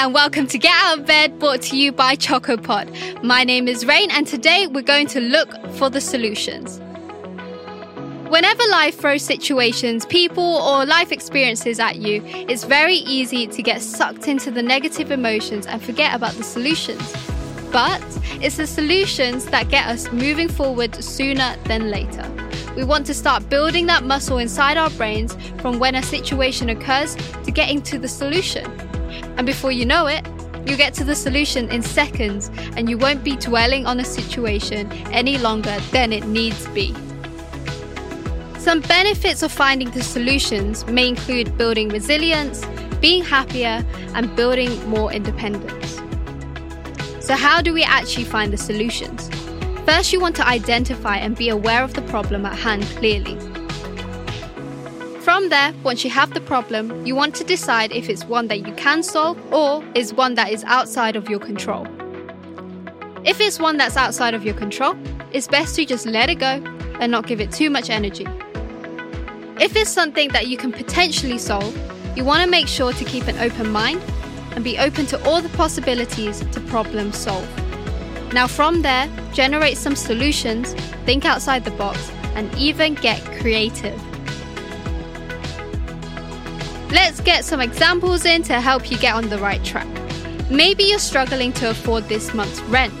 and welcome to Get Out of Bed, brought to you by CHXCO POD. My name is Rain, and today we're going to look for the solutions. Whenever life throws situations, people, or life experiences at you, it's very easy to get sucked into the negative emotions and forget about the solutions. But it's the solutions that get us moving forward sooner than later. We want to start building that muscle inside our brains from when a situation occurs to getting to the solution. And before you know it, you get to the solution in seconds and you won't be dwelling on a situation any longer than it needs be. Some benefits of finding the solutions may include building resilience, being happier, and building more independence. So, how do we actually find the solutions? First, you want to identify and be aware of the problem at hand clearly. From there, once you have the problem, you want to decide if it's one that you can solve or is one that is outside of your control. If it's one that's outside of your control, it's best to just let it go and not give it too much energy. If it's something that you can potentially solve, you want to make sure to keep an open mind and be open to all the possibilities to problem solve. Now, from there, generate some solutions, think outside the box, and even get creative. Let's get some examples in to help you get on the right track. Maybe you're struggling to afford this month's rent.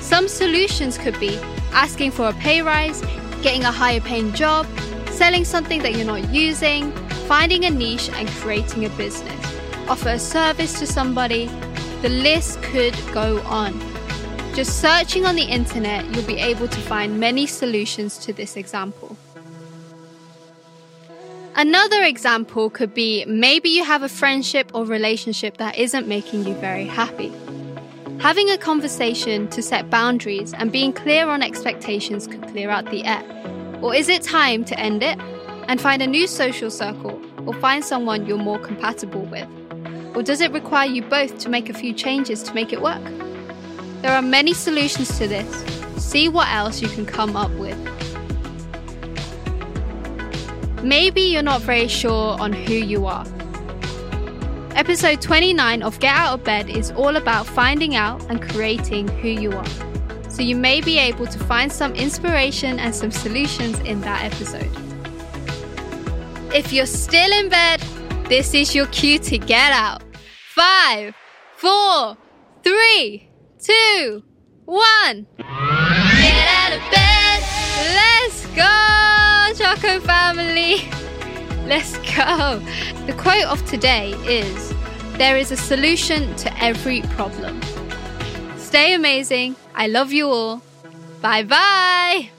Some solutions could be asking for a pay rise, getting a higher paying job, selling something that you're not using, finding a niche, and creating a business. Offer a service to somebody. The list could go on. Just searching on the internet, you'll be able to find many solutions to this example. Another example could be maybe you have a friendship or relationship that isn't making you very happy. Having a conversation to set boundaries and being clear on expectations could clear out the air. Or is it time to end it and find a new social circle or find someone you're more compatible with? Or does it require you both to make a few changes to make it work? There are many solutions to this. See what else you can come up with. Maybe you're not very sure on who you are. Episode 29 of Get Out of Bed is all about finding out and creating who you are. So you may be able to find some inspiration and some solutions in that episode. If you're still in bed, this is your cue to get out. Five, four, three, two, one. Get out of bed. Let's go. Family. Let's go. The quote of today is There is a solution to every problem. Stay amazing. I love you all. Bye bye.